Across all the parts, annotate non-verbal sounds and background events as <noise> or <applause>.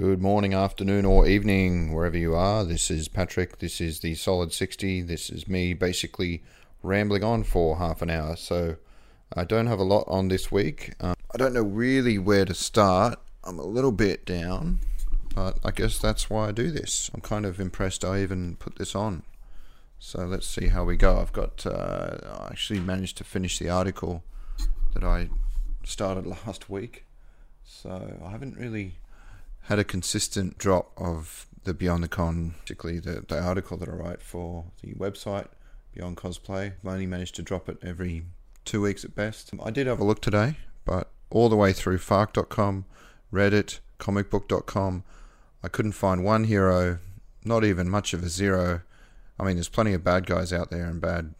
Good morning, afternoon, or evening, wherever you are. This is Patrick. This is the Solid 60. This is me basically rambling on for half an hour. So I don't have a lot on this week. Um, I don't know really where to start. I'm a little bit down, but I guess that's why I do this. I'm kind of impressed I even put this on. So let's see how we go. I've got, uh, I actually managed to finish the article that I started <laughs> last week. So I haven't really had a consistent drop of the Beyond the Con, particularly the, the article that I write for the website, Beyond Cosplay. I've only managed to drop it every two weeks at best. I did have a look today, but all the way through Fark.com, Reddit, comicbook.com, I couldn't find one hero, not even much of a zero. I mean, there's plenty of bad guys out there and bad,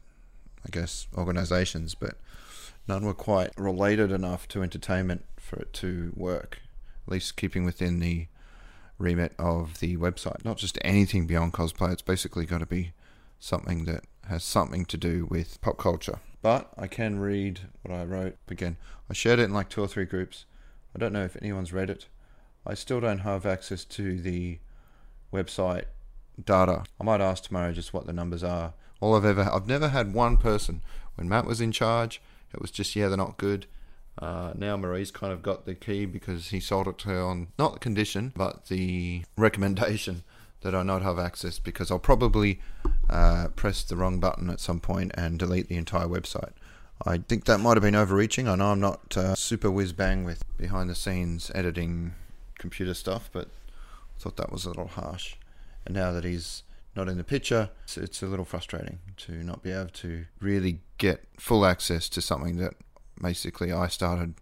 I guess, organizations, but none were quite related enough to entertainment for it to work at least keeping within the remit of the website. Not just anything beyond cosplay, it's basically got to be something that has something to do with pop culture. But I can read what I wrote. Again, I shared it in like two or three groups. I don't know if anyone's read it. I still don't have access to the website data. I might ask tomorrow just what the numbers are. All I've ever I've never had one person when Matt was in charge. It was just yeah, they're not good. Uh, now Marie's kind of got the key because he sold it to her on not the condition, but the recommendation <laughs> that I not have access because I'll probably uh, press the wrong button at some point and delete the entire website. I think that might have been overreaching. I know I'm not uh, super whiz bang with behind the scenes editing computer stuff, but I thought that was a little harsh. And now that he's not in the picture, it's, it's a little frustrating to not be able to really get full access to something that basically I started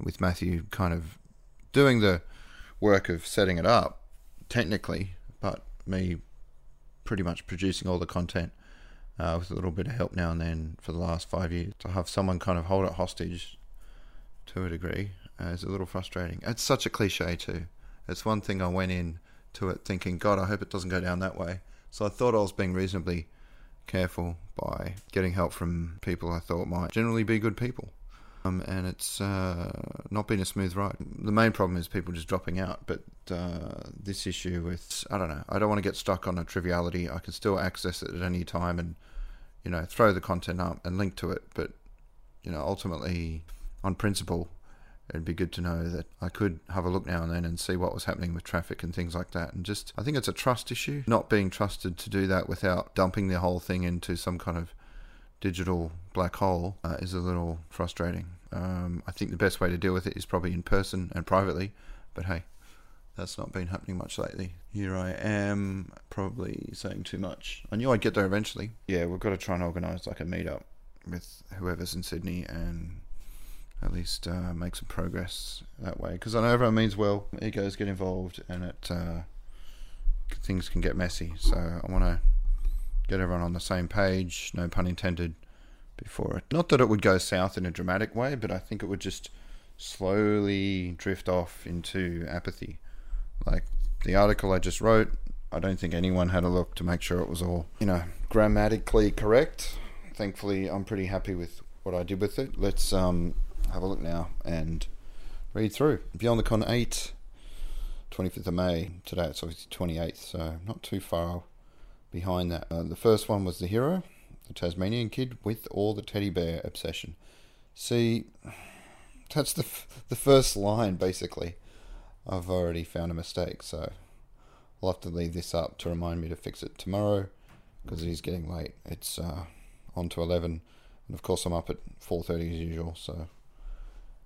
with Matthew kind of doing the work of setting it up technically, but me pretty much producing all the content uh, with a little bit of help now and then for the last five years. To have someone kind of hold it hostage to a degree uh, is a little frustrating. It's such a cliche too. It's one thing I went in to it thinking, God, I hope it doesn't go down that way. So I thought I was being reasonably careful by getting help from people I thought might generally be good people um, and it's uh, not been a smooth ride. The main problem is people just dropping out, but uh, this issue with I don't know. I don't want to get stuck on a triviality. I can still access it at any time and you know throw the content up and link to it, but you know ultimately on principle. It'd be good to know that I could have a look now and then and see what was happening with traffic and things like that. And just, I think it's a trust issue, not being trusted to do that without dumping the whole thing into some kind of digital black hole uh, is a little frustrating. Um, I think the best way to deal with it is probably in person and privately, but hey, that's not been happening much lately. Here I am, probably saying too much. I knew I'd get there eventually. Yeah, we've got to try and organise like a meetup with whoever's in Sydney and at least uh, make some progress that way. Because I know everyone means well, egos get involved, and it uh, things can get messy. So I want to get everyone on the same page, no pun intended, before it. Not that it would go south in a dramatic way, but I think it would just slowly drift off into apathy. Like the article I just wrote, I don't think anyone had a look to make sure it was all, you know, grammatically correct. Thankfully, I'm pretty happy with what I did with it. Let's um, have a look now and read through. Beyond the Con 8, 25th of May. Today it's obviously 28th, so not too far behind that. Uh, the first one was the hero, the Tasmanian kid with all the teddy bear obsession. See, that's the f- the first line basically. I've already found a mistake, so I'll have to leave this up to remind me to fix it tomorrow because it is getting late. It's uh, on to eleven, and of course I'm up at four thirty as usual, so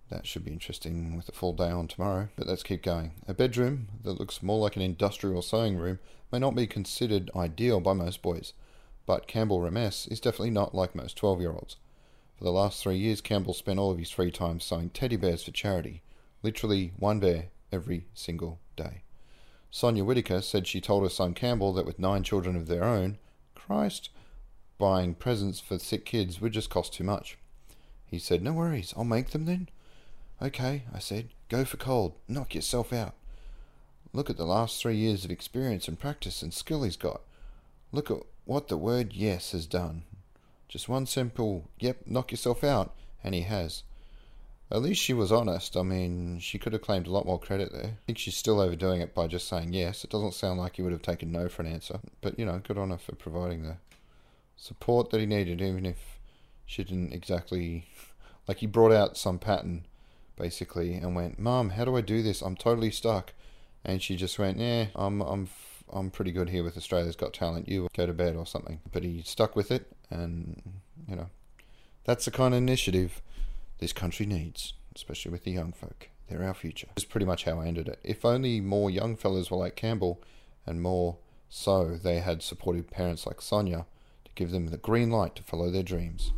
that should be interesting with a full day on tomorrow. But let's keep going. A bedroom that looks more like an industrial sewing room may not be considered ideal by most boys, but Campbell Remess is definitely not like most 12 year olds. For the last three years, Campbell spent all of his free time sewing teddy bears for charity, literally one bear every single day. Sonia Whitaker said she told her son Campbell that with nine children of their own, Christ, buying presents for sick kids would just cost too much. He said, No worries, I'll make them then. Okay, I said, go for cold, knock yourself out. Look at the last three years of experience and practice and skill he's got. Look at what the word yes has done. Just one simple, yep, knock yourself out, and he has. At least she was honest. I mean, she could have claimed a lot more credit there. I think she's still overdoing it by just saying yes. It doesn't sound like he would have taken no for an answer. But, you know, good on her for providing the support that he needed, even if she didn't exactly. <laughs> Like, he brought out some pattern, basically, and went, Mum, how do I do this? I'm totally stuck. And she just went, Yeah, I'm, I'm, I'm pretty good here with Australia's Got Talent. You go to bed or something. But he stuck with it, and, you know, that's the kind of initiative this country needs, especially with the young folk. They're our future. That's pretty much how I ended it. If only more young fellas were like Campbell, and more so they had supportive parents like Sonia to give them the green light to follow their dreams.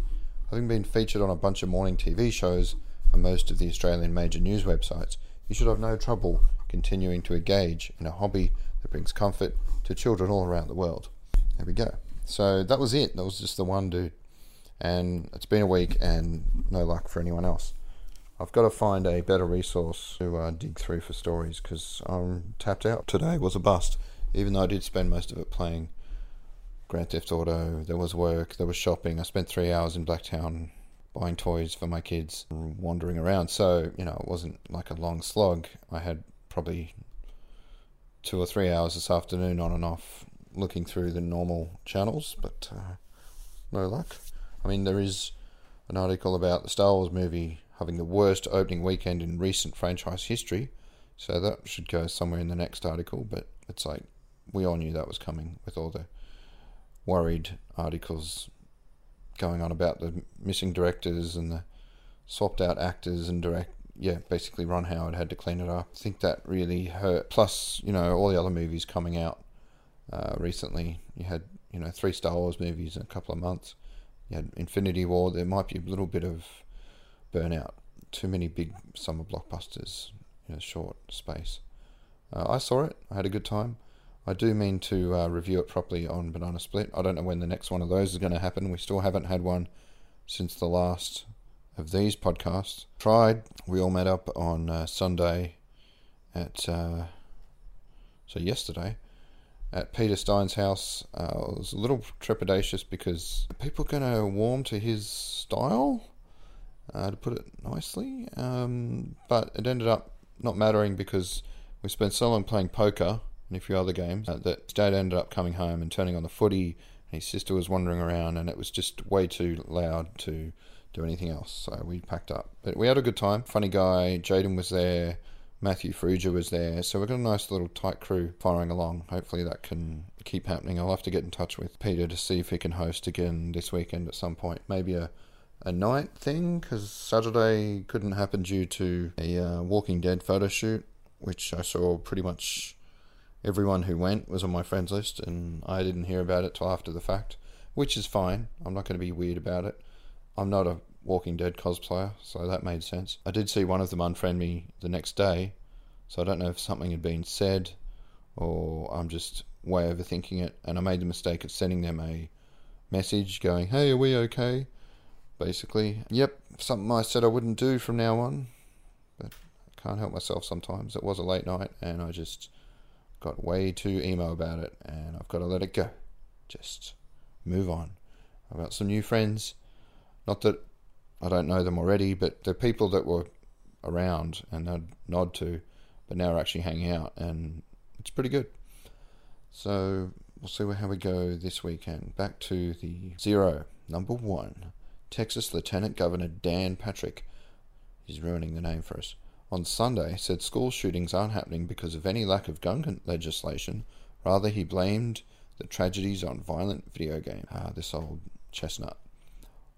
Having been featured on a bunch of morning TV shows and most of the Australian major news websites, you should have no trouble continuing to engage in a hobby that brings comfort to children all around the world. There we go. So that was it. That was just the one dude and it's been a week and no luck for anyone else. I've got to find a better resource to uh, dig through for stories because I'm tapped out. Today was a bust, even though I did spend most of it playing Grand Theft Auto. There was work, there was shopping. I spent three hours in Blacktown buying toys for my kids, wandering around. So, you know, it wasn't like a long slog. I had probably two or three hours this afternoon on and off looking through the normal channels, but uh, no luck. I mean, there is an article about the Star Wars movie having the worst opening weekend in recent franchise history, so that should go somewhere in the next article. But it's like we all knew that was coming with all the worried articles going on about the missing directors and the swapped out actors and direct. Yeah, basically, Ron Howard had to clean it up. I think that really hurt. Plus, you know, all the other movies coming out uh, recently. You had, you know, three Star Wars movies in a couple of months you had Infinity War. There might be a little bit of burnout. Too many big summer blockbusters in a short space. Uh, I saw it. I had a good time. I do mean to uh, review it properly on Banana Split. I don't know when the next one of those is going to happen. We still haven't had one since the last of these podcasts. Tried. We all met up on uh, Sunday at uh, so yesterday at Peter Stein's house. Uh, I was a little trepidatious because people going to warm to his style, uh, to put it nicely. Um, but it ended up not mattering because we spent so long playing poker and a few other games uh, that dad ended up coming home and turning on the footy. And his sister was wandering around, and it was just way too loud to do anything else. So we packed up. But we had a good time. Funny guy. Jaden was there. Matthew Fruger was there, so we've got a nice little tight crew firing along. Hopefully that can keep happening. I'll have to get in touch with Peter to see if he can host again this weekend at some point. Maybe a a night thing because Saturday couldn't happen due to a uh, Walking Dead photo shoot, which I saw pretty much everyone who went was on my friends list, and I didn't hear about it till after the fact, which is fine. I'm not going to be weird about it. I'm not a Walking Dead cosplayer, so that made sense. I did see one of them unfriend me the next day, so I don't know if something had been said or I'm just way overthinking it. And I made the mistake of sending them a message going, Hey, are we okay? Basically, yep, something I said I wouldn't do from now on, but I can't help myself sometimes. It was a late night and I just got way too emo about it and I've got to let it go. Just move on. I've got some new friends. Not that I don't know them already, but they're people that were around and I'd nod to, but now are actually hanging out, and it's pretty good. So we'll see how we go this weekend. Back to the zero, number one. Texas Lieutenant Governor Dan Patrick. He's ruining the name for us. On Sunday, said school shootings aren't happening because of any lack of gun legislation. Rather, he blamed the tragedies on violent video games. Ah, this old chestnut.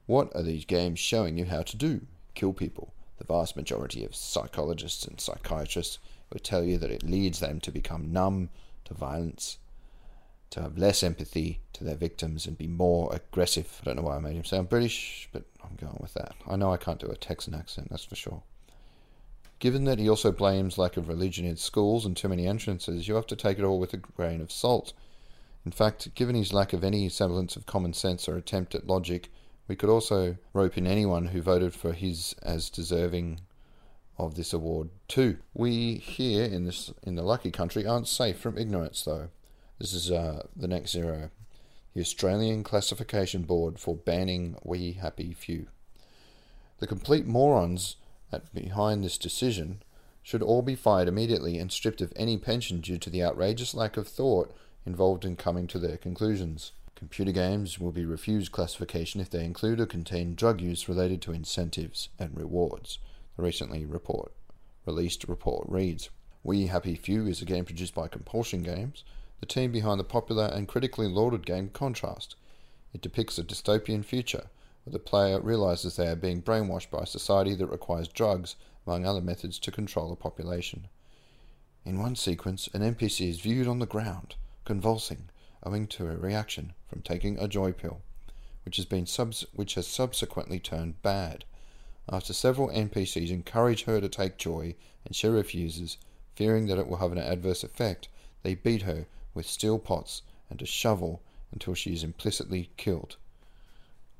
What are these games showing you how to do? Kill people. The vast majority of psychologists and psychiatrists will tell you that it leads them to become numb to violence, to have less empathy to their victims, and be more aggressive. I don't know why I made him sound British, but I'm going with that. I know I can't do a Texan accent, that's for sure. Given that he also blames lack of religion in schools and too many entrances, you have to take it all with a grain of salt. In fact, given his lack of any semblance of common sense or attempt at logic, we could also rope in anyone who voted for his as deserving of this award too. We here in this in the lucky country aren't safe from ignorance though. This is uh, the next zero. The Australian Classification Board for banning We Happy Few. The complete morons at behind this decision should all be fired immediately and stripped of any pension due to the outrageous lack of thought involved in coming to their conclusions. Computer games will be refused classification if they include or contain drug use related to incentives and rewards. The recently report released report reads We Happy Few is a game produced by Compulsion Games, the team behind the popular and critically lauded game Contrast. It depicts a dystopian future where the player realizes they are being brainwashed by a society that requires drugs among other methods, to control a population. In one sequence, an NPC is viewed on the ground, convulsing, owing to a reaction from taking a joy pill, which has been subs- which has subsequently turned bad. After several NPCs encourage her to take joy and she refuses, fearing that it will have an adverse effect, they beat her with steel pots and a shovel until she is implicitly killed.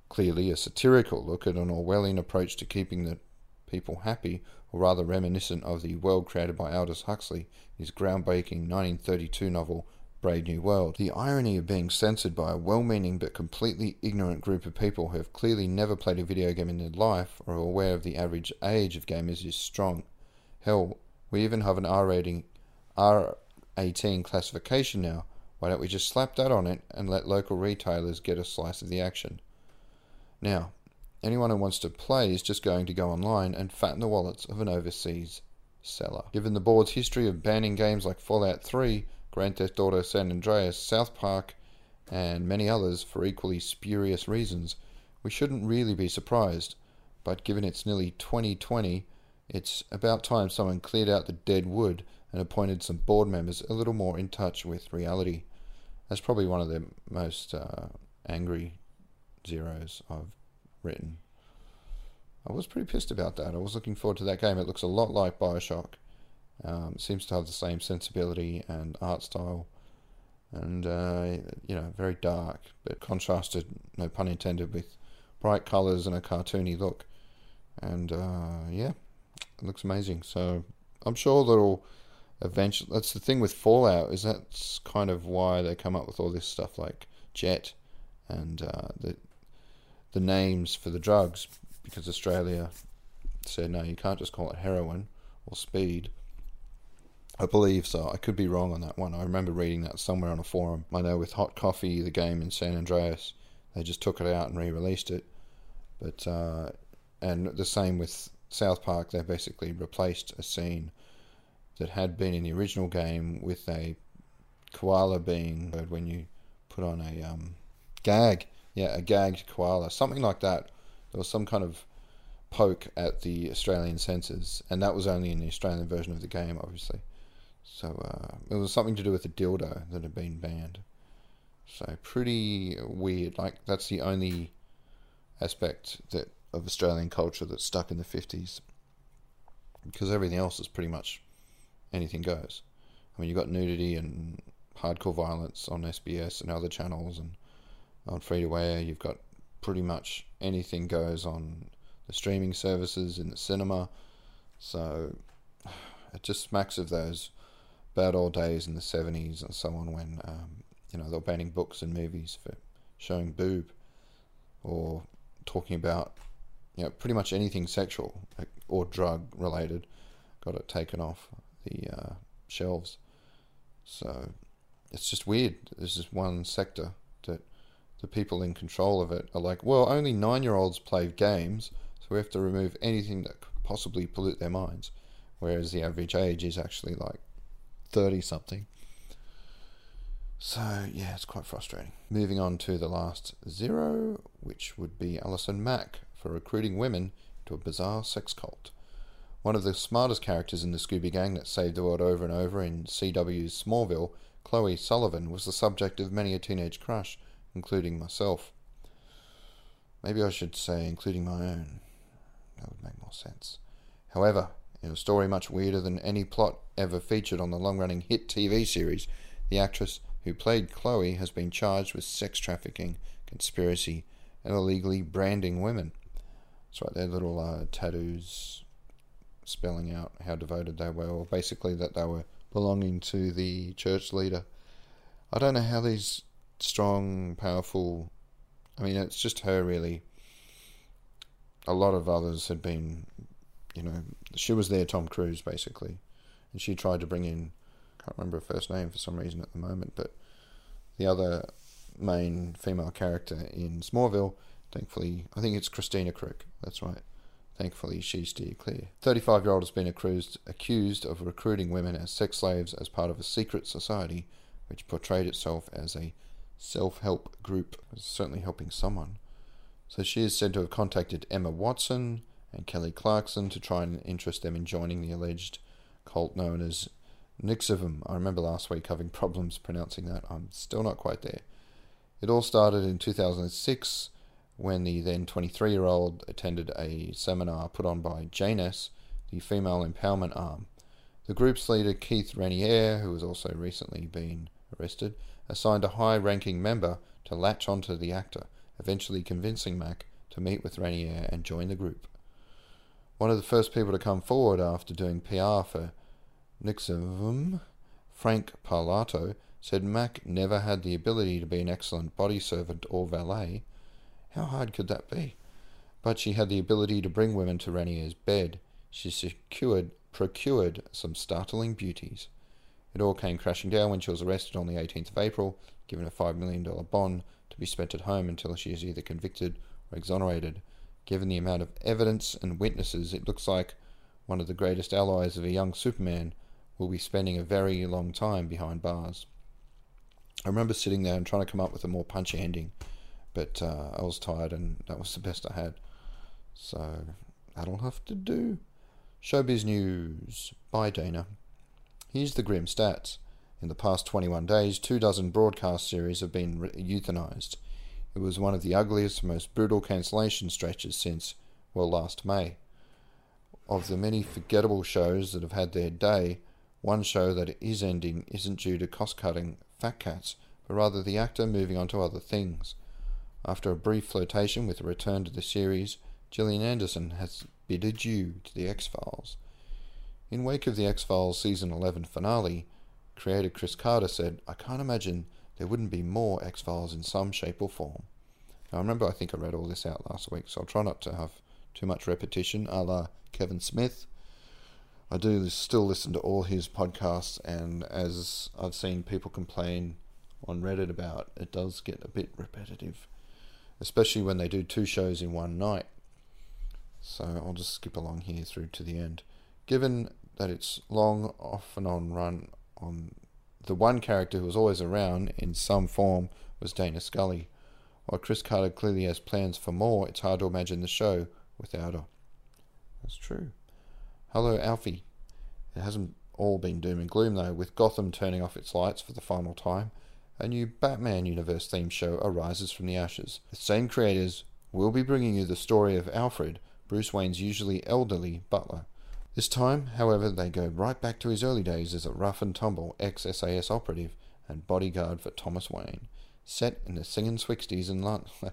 Clearly, a satirical look at an Orwellian approach to keeping the people happy, or rather reminiscent of the world created by Aldous Huxley, in his groundbreaking 1932 novel Brave New World. The irony of being censored by a well meaning but completely ignorant group of people who have clearly never played a video game in their life or are aware of the average age of gamers is strong. Hell, we even have an R rating R18 classification now. Why don't we just slap that on it and let local retailers get a slice of the action? Now, Anyone who wants to play is just going to go online and fatten the wallets of an overseas seller. Given the board's history of banning games like Fallout 3, Grand Theft Auto San Andreas, South Park, and many others for equally spurious reasons, we shouldn't really be surprised. But given it's nearly 2020, it's about time someone cleared out the dead wood and appointed some board members a little more in touch with reality. That's probably one of the most uh, angry zeros I've written. I was pretty pissed about that. I was looking forward to that game. It looks a lot like Bioshock. Um, seems to have the same sensibility and art style, and uh, you know, very dark, but contrasted, no pun intended, with bright colours and a cartoony look. And uh, yeah, it looks amazing. So I'm sure that'll eventually. That's the thing with Fallout is that's kind of why they come up with all this stuff like Jet, and uh, the the names for the drugs because Australia said no, you can't just call it heroin or speed. I believe so. I could be wrong on that one. I remember reading that somewhere on a forum. I know with Hot Coffee, the game in San Andreas, they just took it out and re-released it. But uh, and the same with South Park. They basically replaced a scene that had been in the original game with a koala being when you put on a um, gag yeah, a gagged koala, something like that. There was some kind of poke at the Australian censors, and that was only in the Australian version of the game, obviously. So uh, it was something to do with a dildo that had been banned. So pretty weird. Like that's the only aspect that of Australian culture that's stuck in the fifties, because everything else is pretty much anything goes. I mean, you've got nudity and hardcore violence on SBS and other channels, and on free to air. You've got pretty much anything goes on the streaming services in the cinema. So <sighs> it just smacks of those bad old days in the 70s and so on when um, you know they were banning books and movies for showing boob or talking about you know pretty much anything sexual or drug related got it taken off the uh, shelves so it's just weird there's just one sector that the people in control of it are like, well, only nine year olds play games, so we have to remove anything that could possibly pollute their minds. Whereas the average age is actually like 30 something. So, yeah, it's quite frustrating. Moving on to the last zero, which would be Allison Mack for recruiting women to a bizarre sex cult. One of the smartest characters in the Scooby Gang that saved the world over and over in CW's Smallville, Chloe Sullivan, was the subject of many a teenage crush including myself. Maybe I should say including my own. That would make more sense. However, in a story much weirder than any plot ever featured on the long running hit TV series, the actress who played Chloe has been charged with sex trafficking, conspiracy, and illegally branding women. That's right, their little uh, tattoos spelling out how devoted they were, or basically that they were belonging to the church leader. I don't know how these strong, powerful. I mean, it's just her really. A lot of others had been you know, she was their Tom Cruise basically, and she tried to bring in. Can't remember her first name for some reason at the moment, but the other main female character in Smallville, thankfully, I think it's Christina Kreuk. That's right. Thankfully, she's steered clear. 35 year old has been accused, accused of recruiting women as sex slaves as part of a secret society which portrayed itself as a self help group. Certainly helping someone. So she is said to have contacted Emma Watson and Kelly Clarkson to try and interest them in joining the alleged cult known as NXIVM. I remember last week having <laughs> problems pronouncing that. I'm still not quite there. It all started in 2006 when the then 23 year old attended a seminar put on by Jness, the female empowerment arm. The group's leader, Keith Raniere, who has also recently been arrested, assigned a high ranking member to latch onto the actor, eventually convincing Mack to meet with Raniere and join the group. One of the first people to come forward after doing PR for NXIVM, Frank Parlato, said Mack never had the ability to be an excellent body servant or valet. How hard could that be? But she had the ability to bring women to Raniere's bed. She secured, procured some startling beauties. It all came crashing down when she was arrested on the 18th of April, given a $5 million bond to be spent at home until she is either convicted or exonerated. Given the amount of evidence and witnesses, it looks like one of the greatest allies of a young Superman will be spending a very long time behind bars. I remember sitting there and trying to come up with a more punchy ending, but uh, I was tired and that was the best I had. So that'll have to do. Showbiz News by Dana. Here's the grim stats. In the past 21 days, two dozen broadcast series have been euthanized. It was one of the ugliest, most brutal cancellation stretches since, well, last May. Of the many forgettable shows that have had their day, one show that is ending isn't due to cost cutting fat cats, but rather the actor moving on to other things. After a brief flirtation with a return to the series, Gillian Anderson has bid adieu to the X Files. In wake of the X Files season 11 finale, creator Chris Carter said, I can't imagine there wouldn't be more X Files in some shape or form. Now, I remember I think I read all this out last week, so I'll try not to have too much repetition, a la Kevin Smith. I do still listen to all his podcasts, and as I've seen people complain on Reddit about, it does get a bit repetitive, especially when they do two shows in one night. So I'll just skip along here through to the end. Given that it's long off and on run on the one character who was always around in some form was Dana Scully. While Chris Carter clearly has plans for more, it's hard to imagine the show without her. That's true. Hello, Alfie. It hasn't all been doom and gloom, though, with Gotham turning off its lights for the final time. A new Batman universe themed show arises from the ashes. The same creators will be bringing you the story of Alfred, Bruce Wayne's usually elderly butler. This time, however, they go right back to his early days as a rough and tumble ex SAS operative and bodyguard for Thomas Wayne. Set in the singing 60s in London, <laughs>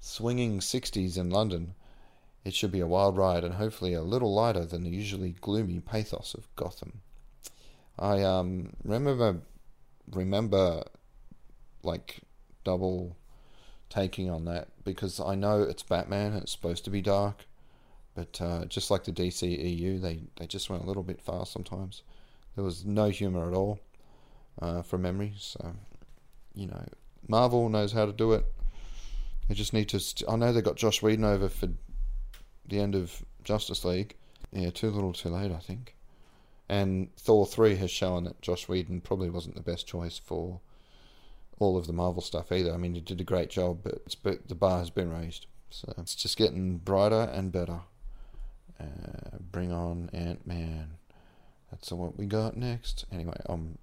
swinging 60s in London, it should be a wild ride and hopefully a little lighter than the usually gloomy pathos of Gotham. I um, remember remember like double taking on that because I know it's Batman and it's supposed to be dark, but uh, just like the DCEU, they, they just went a little bit far sometimes. There was no humor at all uh, from memory. So, you know, Marvel knows how to do it. They just need to. St- I know they got Josh Whedon over for the end of Justice League. Yeah, too little, too late, I think. And Thor 3 has shown that Josh Whedon probably wasn't the best choice for all of the Marvel stuff either. I mean, he did a great job, but, but the bar has been raised. So it's just getting brighter and better. Uh, bring on Ant Man. That's what we got next. Anyway, I'm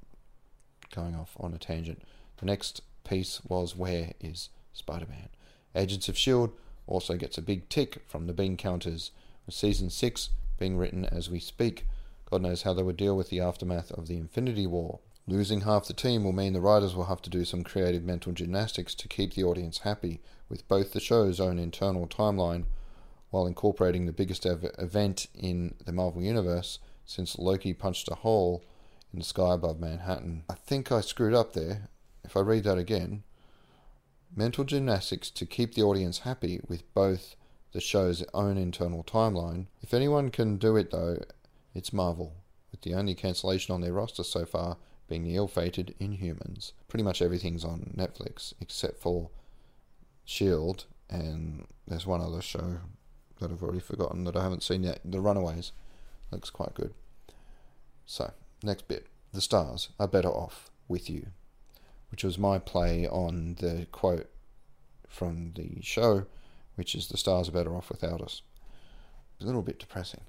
going off on a tangent. The next piece was Where is Spider Man? Agents of S.H.I.E.L.D. also gets a big tick from the bean counters, with season 6 being written as we speak. God knows how they would deal with the aftermath of the Infinity War. Losing half the team will mean the writers will have to do some creative mental gymnastics to keep the audience happy with both the show's own internal timeline while incorporating the biggest ever event in the Marvel Universe since Loki punched a hole in the sky above Manhattan. I think I screwed up there. If I read that again, mental gymnastics to keep the audience happy with both the show's own internal timeline. If anyone can do it, though, it's Marvel, with the only cancellation on their roster so far being the ill fated Inhumans. Pretty much everything's on Netflix except for Shield, and there's one other show that I've already forgotten that I haven't seen yet The Runaways. Looks quite good. So, next bit. The stars are better off with you, which was my play on the quote from the show, which is the stars are better off without us. a little bit depressing.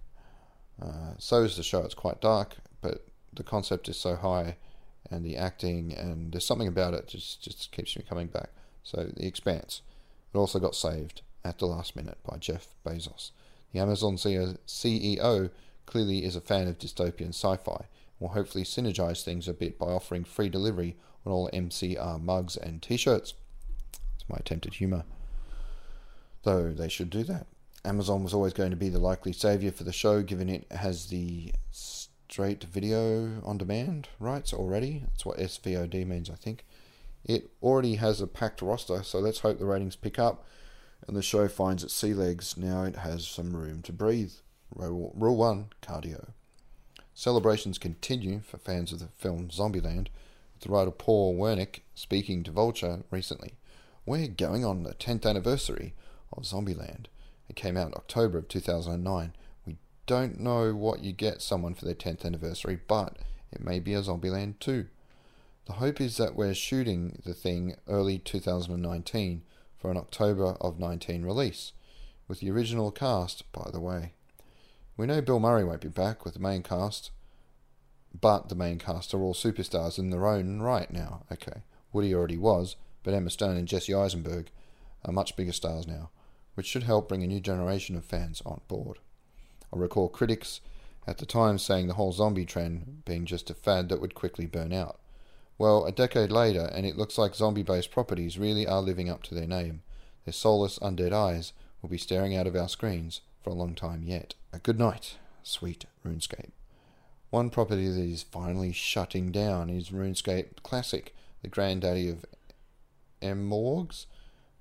Uh, so is the show. It's quite dark, but the concept is so high, and the acting and there's something about it just just keeps me coming back. So the Expanse. It also got saved at the last minute by Jeff Bezos. The Amazon CEO clearly is a fan of dystopian sci fi will hopefully synergize things a bit by offering free delivery on all MCR mugs and t shirts. It's my attempted humour. Though they should do that. Amazon was always going to be the likely savior for the show, given it has the straight video on demand rights already. That's what SVOD means, I think. It already has a packed roster, so let's hope the ratings pick up and the show finds its sea legs. Now it has some room to breathe. Rule, 1 Cardio. Celebrations continue for fans of the film Zombieland, with the writer Paul Wernick speaking to Vulture recently. We're going on the 10th anniversary of Zombieland. It came out in October of 2009. We don't know what you get someone for their 10th anniversary, but it may be a Zombieland 2. The hope is that we're shooting the thing early 2019 for an October of 19 release, with the original cast, by the way. We know Bill Murray won't be back with the main cast, but the main cast are all superstars in their own right now. Okay, Woody already was, but Emma Stone and Jesse Eisenberg are much bigger stars now, which should help bring a new generation of fans on board. I recall critics at the time saying the whole zombie trend being just a fad that would quickly burn out. Well, a decade later, and it looks like zombie based properties really are living up to their name. Their soulless undead eyes will be staring out of our screens for a long time yet. A good night, sweet RuneScape. One property that is finally shutting down is RuneScape Classic, the granddaddy of Emorgs?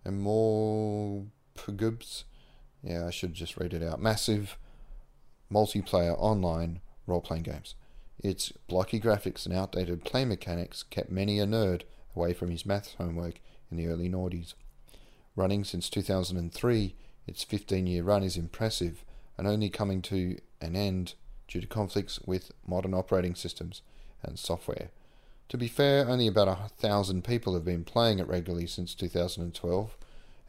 Emorpgubs? Yeah, I should just read it out. Massive multiplayer online role playing games. Its blocky graphics and outdated play mechanics kept many a nerd away from his maths homework in the early noughties. Running since 2003, its 15 year run is impressive and only coming to an end due to conflicts with modern operating systems and software. To be fair, only about a thousand people have been playing it regularly since 2012,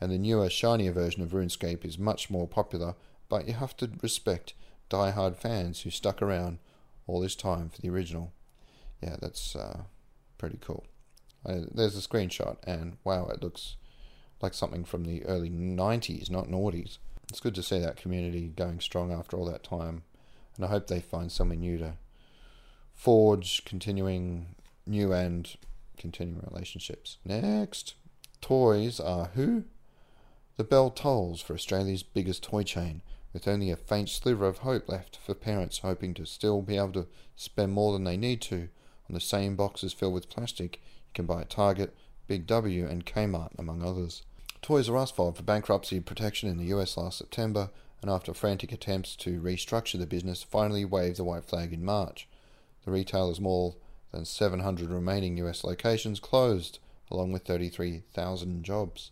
and the newer, shinier version of RuneScape is much more popular, but you have to respect die-hard fans who stuck around all this time for the original. Yeah, that's uh, pretty cool. Uh, there's a screenshot, and wow, it looks like something from the early 90s, not noughties. It's good to see that community going strong after all that time, and I hope they find something new to forge, continuing new and continuing relationships. Next, toys are who? The bell tolls for Australia's biggest toy chain, with only a faint sliver of hope left for parents hoping to still be able to spend more than they need to on the same boxes filled with plastic you can buy at Target, Big W, and Kmart, among others. Toys R Us filed for bankruptcy protection in the US last September, and after frantic attempts to restructure the business, finally waved the white flag in March. The retailer's more than 700 remaining US locations closed, along with 33,000 jobs.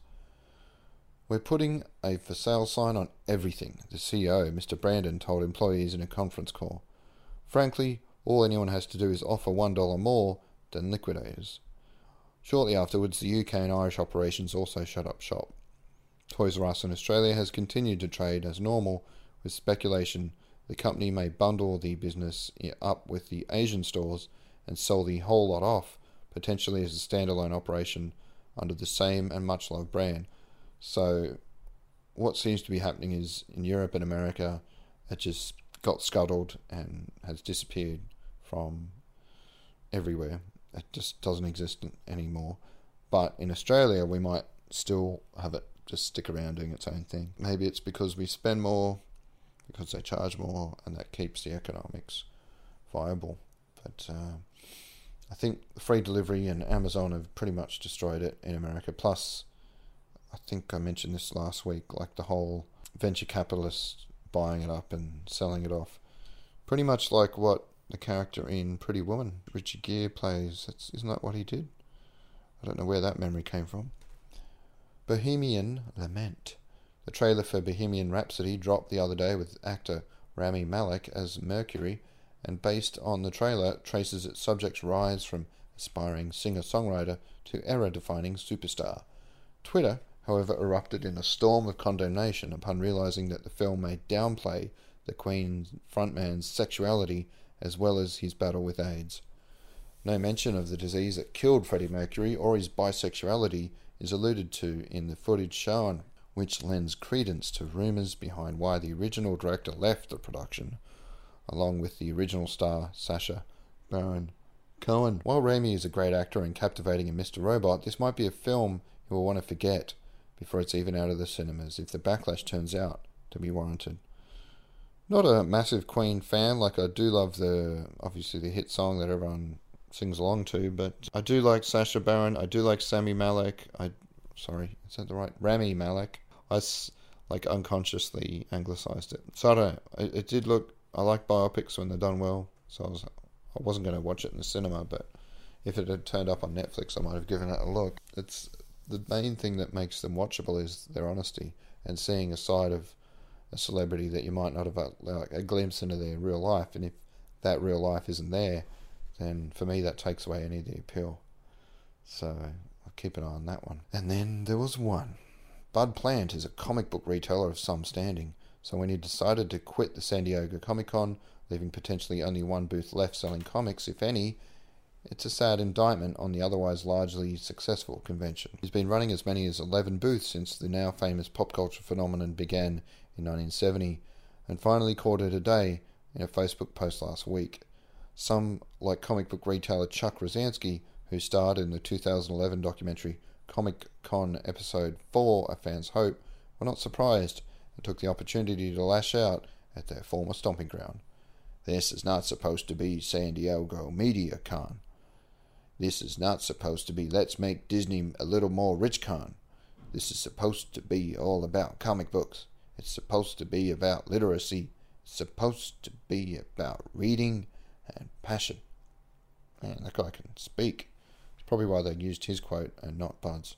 We're putting a for sale sign on everything, the CEO, Mr. Brandon, told employees in a conference call. Frankly, all anyone has to do is offer $1 more than liquidators. Shortly afterwards, the UK and Irish operations also shut up shop. Toys R Us in Australia has continued to trade as normal, with speculation the company may bundle the business up with the Asian stores and sell the whole lot off, potentially as a standalone operation under the same and much loved brand. So, what seems to be happening is in Europe and America, it just got scuttled and has disappeared from everywhere. It just doesn't exist anymore. But in Australia, we might still have it just stick around doing its own thing. Maybe it's because we spend more, because they charge more, and that keeps the economics viable. But uh, I think free delivery and Amazon have pretty much destroyed it in America. Plus, I think I mentioned this last week, like the whole venture capitalist buying it up and selling it off. Pretty much like what the character in Pretty Woman, Richard Gere, plays. That's, isn't that what he did? I don't know where that memory came from. Bohemian Lament. The trailer for Bohemian Rhapsody dropped the other day with actor Rami Malek as Mercury, and based on the trailer, traces its subject's rise from aspiring singer songwriter to era defining superstar. Twitter, however, erupted in a storm of condemnation upon realizing that the film may downplay the Queen's frontman's sexuality as well as his battle with AIDS. No mention of the disease that killed Freddie Mercury or his bisexuality is alluded to in the footage shown, which lends credence to rumours behind why the original director left the production, along with the original star Sacha Baron Cohen. While Rami is a great actor and captivating in Mr. Robot, this might be a film he will want to forget before it's even out of the cinemas if the backlash turns out to be warranted. Not a massive Queen fan, like I do love the obviously the hit song that everyone sings along to, but I do like Sacha Baron. I do like Sami Malek. I sorry, is that the right Rami Malek? I like unconsciously anglicized it. So I don't. Know, it, it did look. I like biopics when they're done well. So I was. I wasn't going to watch it in the cinema, but if it had turned up on Netflix, I might have given it a look. It's the main thing that makes them watchable is their honesty and seeing a side of a celebrity that you might not have uh, like a glimpse into their real life. And if that real life isn't there, then for me that takes away any of the appeal. So I'll keep an eye on that one. And then there was one. Bud Plant is a comic book retailer of some standing, so when he decided to quit the San Diego Comic Con, leaving potentially only one booth left selling comics, if any, it's a sad indictment on the otherwise largely successful convention. He's been running as many as 11 booths since the now famous pop culture phenomenon began in 1970, and finally called it a day in a Facebook post last week. Some, like comic book retailer Chuck Rozanski, who starred in the 2011 documentary Comic Con Episode 4 A Fan's Hope, were not surprised and took the opportunity to lash out at their former stomping ground. This is not supposed to be San Diego Media Con. This is not supposed to be Let's Make Disney a Little More Rich Con. This is supposed to be all about comic books. It's supposed to be about literacy. It's supposed to be about reading and passion. Man, that guy can speak. It's probably why they used his quote and not Bud's.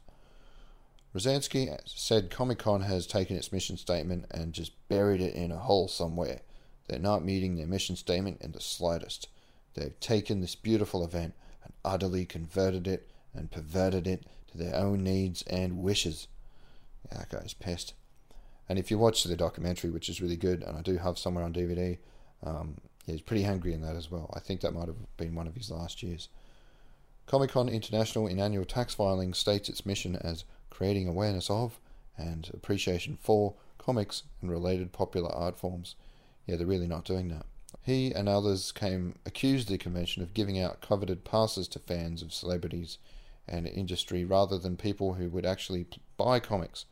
Rozanski said Comic Con has taken its mission statement and just buried it in a hole somewhere. They're not meeting their mission statement in the slightest. They've taken this beautiful event and utterly converted it and perverted it to their own needs and wishes. Yeah, that guy's pissed. And if you watch the documentary, which is really good, and I do have somewhere on DVD, um, he's pretty angry in that as well. I think that might have been one of his last years. Comic Con International in annual tax filing states its mission as creating awareness of and appreciation for comics and related popular art forms. Yeah, they're really not doing that. He and others came accused the convention of giving out coveted passes to fans of celebrities and industry rather than people who would actually buy comics.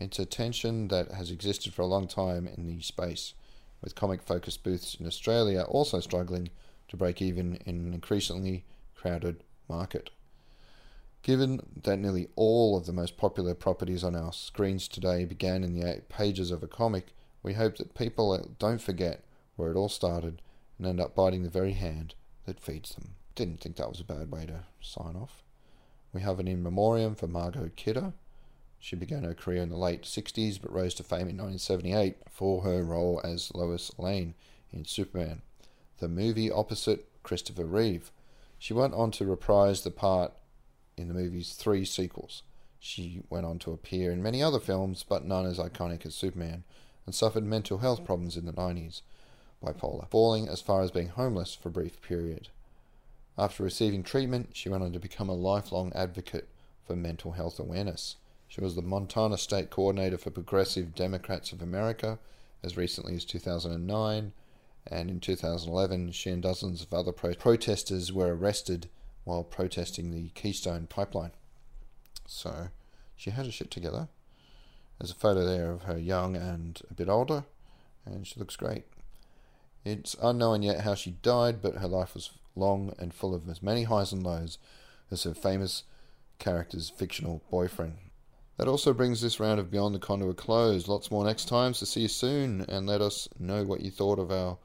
It's a tension that has existed for a long time in the space, with comic focused booths in Australia also struggling to break even in an increasingly crowded market. Given that nearly all of the most popular properties on our screens today began in the pages of a comic, we hope that people uh, don't forget where it all started and end up biting the very hand that feeds them. Didn't think that was a bad way to sign off. We have an in memoriam for Margot Kidder, she began her career in the late 60s but rose to fame in 1978 for her role as Lois Lane in Superman, the movie opposite Christopher Reeve. She went on to reprise the part in the movie's three sequels. She went on to appear in many other films, but none as iconic as Superman, and suffered mental health problems in the 90s, bipolar, falling as far as being homeless for a brief period. After receiving treatment, she went on to become a lifelong advocate for mental health awareness. She was the Montana State Coordinator for Progressive Democrats of America as recently as 2009, and in 2011, she and dozens of other pro- protesters were arrested while protesting the Keystone Pipeline. So she had her shit together. There's a photo there of her young and a bit older, and she looks great. It's unknown yet how she died, but her life was long and full of as many highs and lows as her famous character's fictional boyfriend. That also brings this round of Beyond the Con to a close. Lots more next time, so see you soon and let us know what you thought of our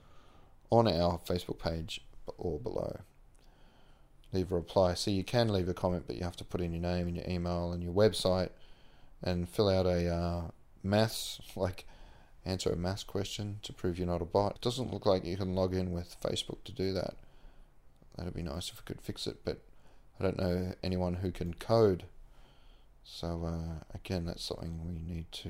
on our Facebook page or below. Leave a reply. See, you can leave a comment, but you have to put in your name and your email and your website and fill out a uh, maths, <laughs> like answer a maths question to prove you're not a bot. It doesn't look like you can log in with Facebook to do that. That'd be nice if we could fix it, but I don't know anyone who can code. So uh, again, that's something we need to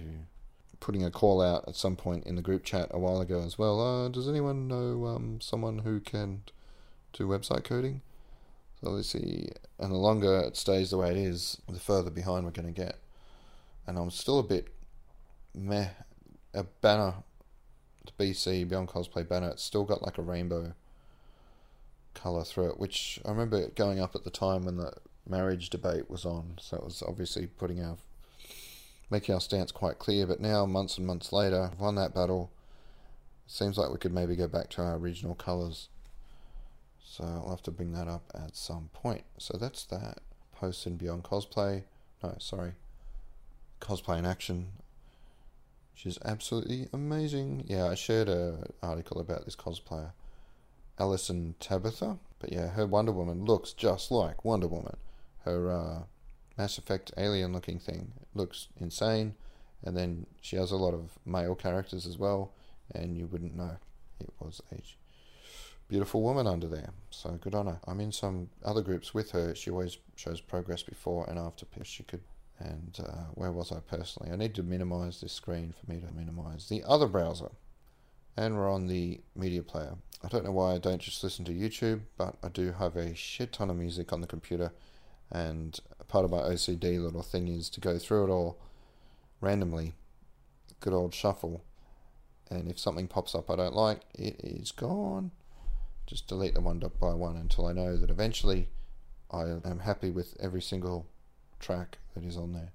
putting a call out at some point in the group chat a while ago as well. Uh, does anyone know um, someone who can do website coding? So obviously, and the longer it stays the way it is, the further behind we're going to get. And I'm still a bit meh. A banner, the BC Beyond Cosplay banner, it's still got like a rainbow color through it, which I remember going up at the time when the marriage debate was on. So it was obviously putting our making our stance quite clear. But now, months and months later, won that battle. Seems like we could maybe go back to our original colours. So I'll have to bring that up at some point. So that's that. Post in Beyond Cosplay. No, sorry. Cosplay in Action. She's absolutely amazing. Yeah, I shared an article about this cosplayer. Alyson Tabbitha. But yeah, her Wonder Woman looks just like Wonder Woman. Her uh, Mass Effect alien looking thing looks insane. And then she has a lot of male characters as well, and you wouldn't know it was a beautiful woman under there. So good on her. I'm in some other groups with her. She always shows progress before and after she could. And uh, where was I personally? I need to minimize this screen for me to minimize the other browser. And we're on the media player. I don't know why I don't just listen to YouTube, but I do have a shit ton of music on the computer and part of my OCD little thing is to go through it all randomly, good old shuffle. And if something pops up I don't like, it is gone. Just delete them one by one until I know that eventually I am happy with every single track that is on there.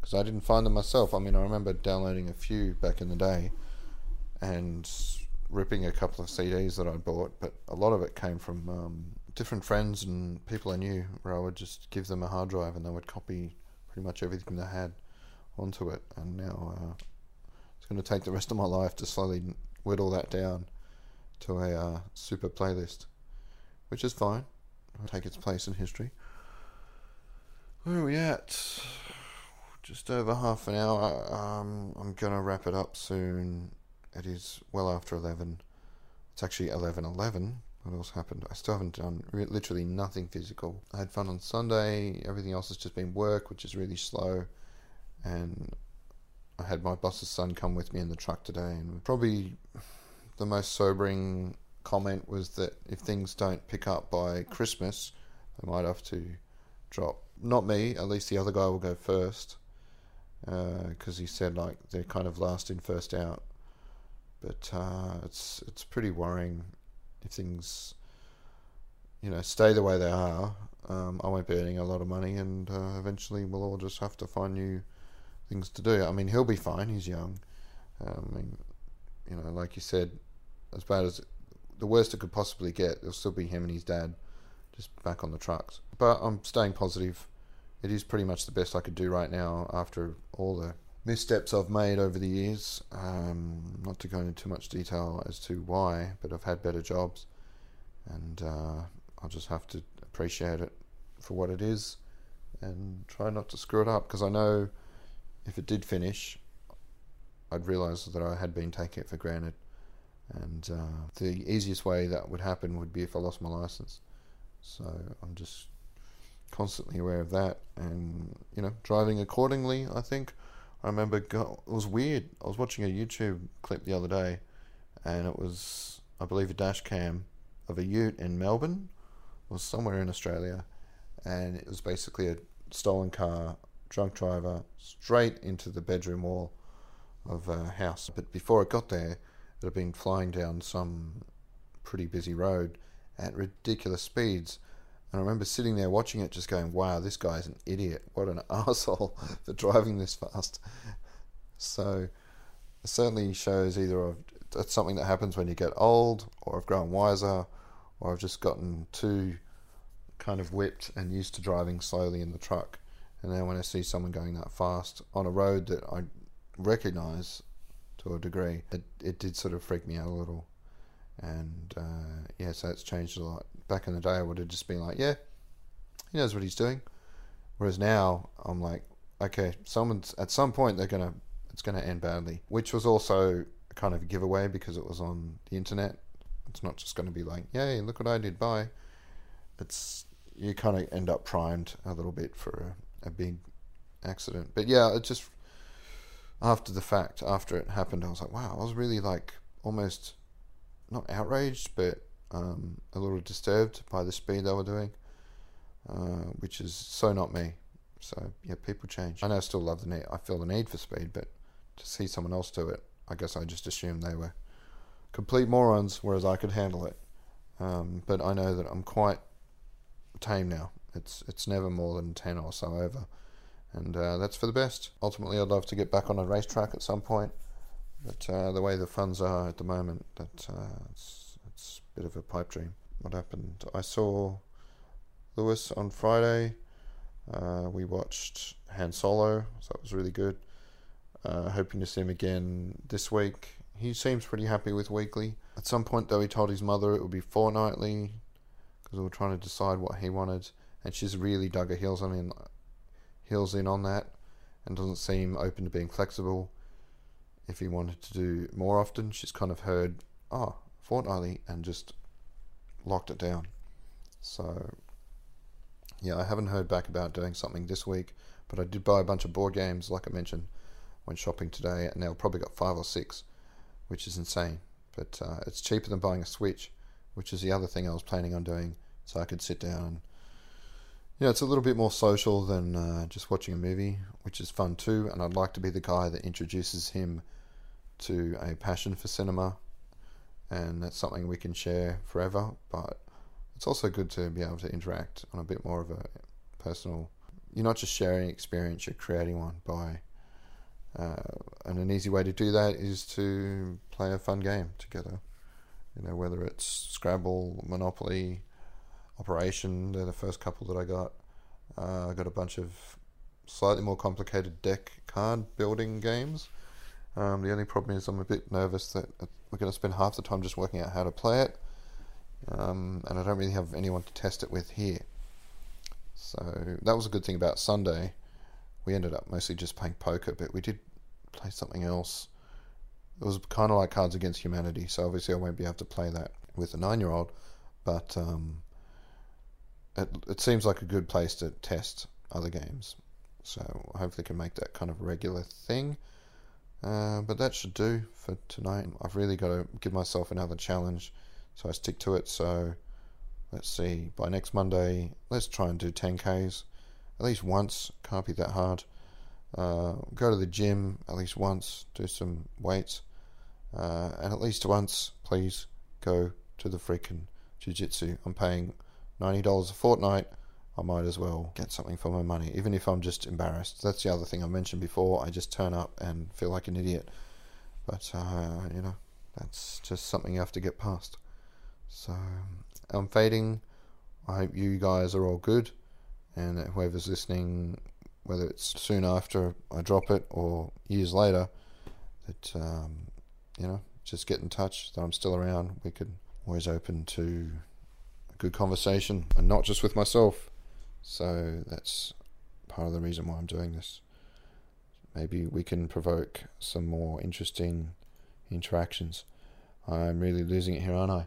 Because I didn't find them myself. I mean, I remember downloading a few back in the day and ripping a couple of CDs that I bought, but a lot of it came from um, different friends and people I knew where I would just give them a hard drive and they would copy pretty much everything they had onto it. And now uh, it's going to take the rest of my life to slowly whittle that down to a uh, super playlist, which is fine. It'll take its place in history. Where are we at? Just over half an hour. Um, I'm to wrap it up soon. It is well after 11. It's actually 11.11 what else happened? I still haven't done literally nothing physical. I had fun on Sunday. Everything else has just been work, which is really slow. And I had my boss's son come with me in the truck today. And probably the most sobering comment was that if things don't pick up by Christmas, they might have to drop. Not me, at least the other guy will go first. Because uh, he said like they're kind of last in, first out. But uh, it's it's pretty worrying if things, you know, stay the way they are, um, I won't be earning a lot of money, and uh, eventually we'll all just have to find new things to do. I mean, he'll be fine. He's young. Um, I mean, you know, like you said, as bad as the worst it could possibly get, it'll still be him and his dad just back on the trucks. But I'm staying positive. It is pretty much the best I could do right now after all the missteps I've made over the years. Um, not to go into too much detail as to why, but I've had better jobs, and uh, I'll just have to appreciate it for what it is, and try not to screw it up. Because I know if it did finish, I'd realise that I had been taking it for granted, and uh, the easiest way that would happen would be if I lost my license. So I'm just constantly aware of that, and you know, driving accordingly. I think I remember it was weird. I was watching a YouTube clip the other day, and it was, I believe, a dash cam of a Ute in Melbourne, or somewhere in Australia, and it was basically a stolen car, drunk driver, straight into the bedroom wall of a house. But before it got there, it had been flying down some pretty busy road at ridiculous speeds and I remember sitting there watching it, just going, "Wow, this guy's an idiot! What an <laughs> asshole for driving this fast." So, it certainly shows either of that's something that happens when you get old, or I've grown wiser, or I've just gotten too kind of whipped and used to driving slowly in the truck, And then when I see someone going that fast on a road that I recognize to a degree, it, it did sort of freak me out a little. And uh, yeah, so it's changed a lot. Back in the day, I would have just been like, yeah, he knows what he's doing. Whereas now, I'm like, okay, someone's at some point they're gonna it's gonna end badly, which was also kind of a giveaway because it was on the internet. It's not just to be like, yay, look what I did, bye. It's you kind of end up primed a little bit for a, a big accident. But yeah, it just after the fact, after it happened, I was like, wow, I was really like almost not outraged, but um, a little disturbed by the speed they were doing, uh, which is so not me. So yeah, people change. I know I still love the need. I feel the need for speed, but to see someone else do it, I guess I just assumed they were complete morons, whereas I could handle it. Um, but I know that I'm quite tame now. It's it's never more than ten or so over, and uh, that's for the best. Ultimately, I'd love to get back on a racetrack at some point, but uh, the way the funds are at the moment, that uh, it's it's a bit of a pipe dream. What happened? I saw Lewis on Friday. Uh, we watched Han Solo, so that was really good. Uh, hoping to see him again this week. He seems pretty happy with weekly. At some point, though, he told his mother it would be fortnightly because we were trying to decide what he wanted, and she's really dug her heels. I mean, heels in on that, and doesn't seem open to being flexible. If he wanted to do more often, she's kind of heard, oh, fortnightly, and just locked it down. So, yeah, I haven't heard back about doing something this week, but I did buy a bunch of board games, like I mentioned when shopping today, and they've probably got five or six, which is insane. But uh, it's cheaper than buying a Switch, which is the other thing I was planning on doing, so I could sit down and. Yeah, it's a little bit more social than uh, just watching a movie, which is fun too. And I'd like to be the guy that introduces him to a passion for cinema, and that's something we can share forever. But it's also good to be able to interact on a bit more of a personal. You're not just sharing experience; you're creating one by uh, and an easy way to do that is to play a fun game together. You know, whether it's Scrabble, Monopoly, Operation, they're the first couple that I got. Uh, I got a bunch of slightly more complicated deck card building games. Um, the only problem is I'm a bit nervous that we're going to spend half the time just working out how to play it, um, and I don't really have anyone to test it with here. So that was a good thing about Sunday we ended up mostly just playing poker, but we did play something else. It was kind of like Cards Against Humanity, so obviously I won't be able to play that with a nine year old, but um, it, it seems like a good place to test other games. So hopefully can make that kind of regular thing. Uh, but that should do for tonight. I've really got to give myself another challenge, so I stick to it. So let's see. By next Monday, let's try and do 10Ks at least once. Can't be that hard. Uh, go to the gym at least once. Do some weights. Uh, and at least once, please go to the freaking jiu-jitsu. I'm paying $90 a fortnight. I might as well get something for my money, even if I'm just embarrassed. That's the other thing I mentioned before. I just turn up and feel like an idiot. But, uh, you know, that's just something you have to get past. So, I'm fading. I hope you guys are all good and whoever's listening, whether it's soon after I drop it or years later, that um, you know, just get in touch. That I'm still around. We could always open to a good conversation, and not just with myself. So that's part of the reason why I'm doing this. Maybe we can provoke some more interesting interactions. I'm really losing it here, aren't I?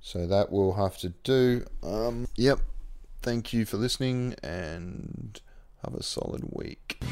So that will have to do. Um, yep, Thank you for listening and have a solid week.